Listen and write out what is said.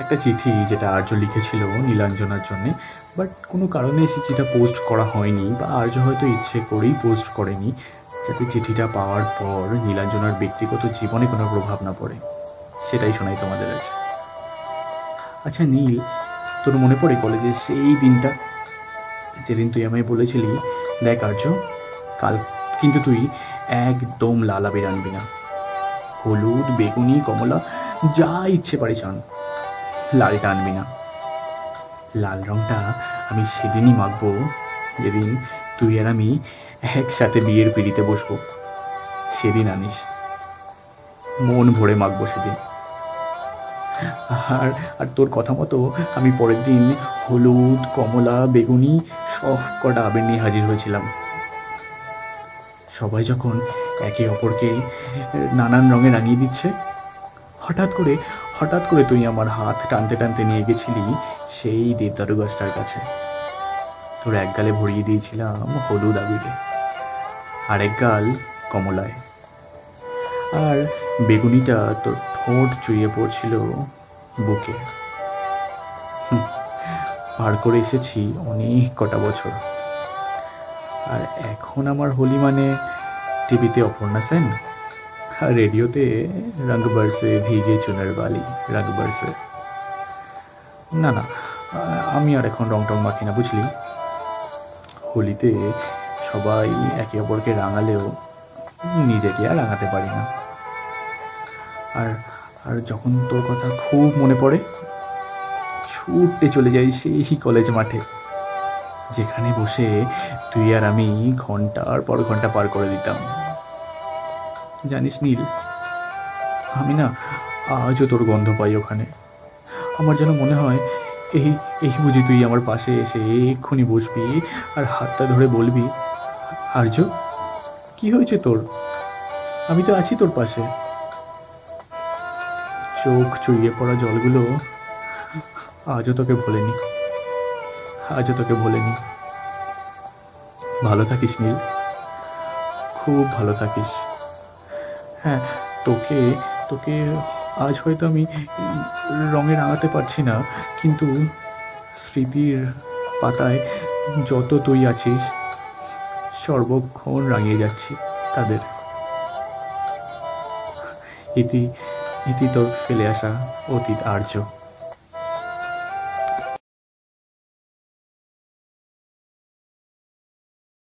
একটা চিঠি যেটা আর্য লিখেছিল নীলাঞ্জনার জন্যে বাট কোনো কারণে সেই চিঠিটা পোস্ট করা হয়নি বা আর্য হয়তো ইচ্ছে করেই পোস্ট করেনি, যাতে চিঠিটা পাওয়ার পর নীলাঞ্জনার ব্যক্তিগত জীবনে কোনো প্রভাব না পড়ে। সেটাই শোনাই তোমাদের আছে আচ্ছা নীল, তোর মনে পড়ে কলেজে সেই দিনটা? যেদিন তুই আমায় বলেছিলি, দেখ আর্য, কাল কিন্তু তুই একদম লাল আবির আনবি না। হলুদ, বেগুনি, কমলা, যা ইচ্ছে পারিস আন। লালটা আনবি না লাল রংটা আমি সেদিনই মাখবো, যেদিন তুই আর আমি একসাথে বিয়ের পিড়িতে বসবো। সেদিন আনিস। মন ভরে মাখবো সেদিন। আর আর তোর কথা মতো আমি পরের দিন হলুদ, কমলা, বেগুনি সব কটা আবির নিয়ে হাজির হয়েছিলাম। সবাই যখন একে অপরকে নানান রঙে রাঙিয়ে দিচ্ছে, হঠাৎ করে হঠাৎ করে তুই আমার হাত টানতে টানতে নিয়ে গেছিলি সেই দেবদারু গাছটার কাছে। তোর এক গালে ভরিয়ে দিয়েছিলাম হলুদ আবিরে আর এক গাল কমলায়। আর বেগুনিটা তোর ঠোঁট চুইয়ে পড়ছিল বুকে। পার করে এসেছি অনেক কটা বছর। আর এখন আমার হোলি মানে টিভিতে অপর্ণা সেন? আর রেডিওতে রঙ বরসে ভিজে চুনার বালি, রঙ বরসে। না না, আমি আর এখন রং টং মাখি না, বুঝলি? হোলিতে সবাই একে অপরকে রাঙালেও নিজেকে আর রাঙাতে পারি না। আর আর যখন তোর কথা খুব মনে পড়ে ছুটতে চলে যাই সেই কলেজ মাঠে, যেখানে বসে তুই আর আমি ঘণ্টার পর ঘণ্টা পার করে দিতাম। জানিস নীল, আমি না আজও তোর গন্ধ পাই ওখানে। আমার যেন মনে হয় এই এই বুঝি তুই আমার পাশে এসে এক্ষুনি বসবি আর হাতটা ধরে বলবি, আর্য, কি হয়েছে তোর? আমি তো আছি তোর পাশে। চোখ চুইয়ে পড়া জলগুলো আজও তোকে ভোলেনি, আজও তোকে ভোলেনি। ভালো থাকিস নীল, খুব ভালো থাকিস। হ্যাঁ তোকে তোকে আজ হয়তো আমি রঙে রাঙাতে পারছি না, কিন্তু স্মৃতির পাতায় যত তুই আছিস, সর্বক্ষণ রাঙিয়ে যাচ্ছি তাদের। ইতি ইতি তোর ফেলে আসা অতীত আর্য।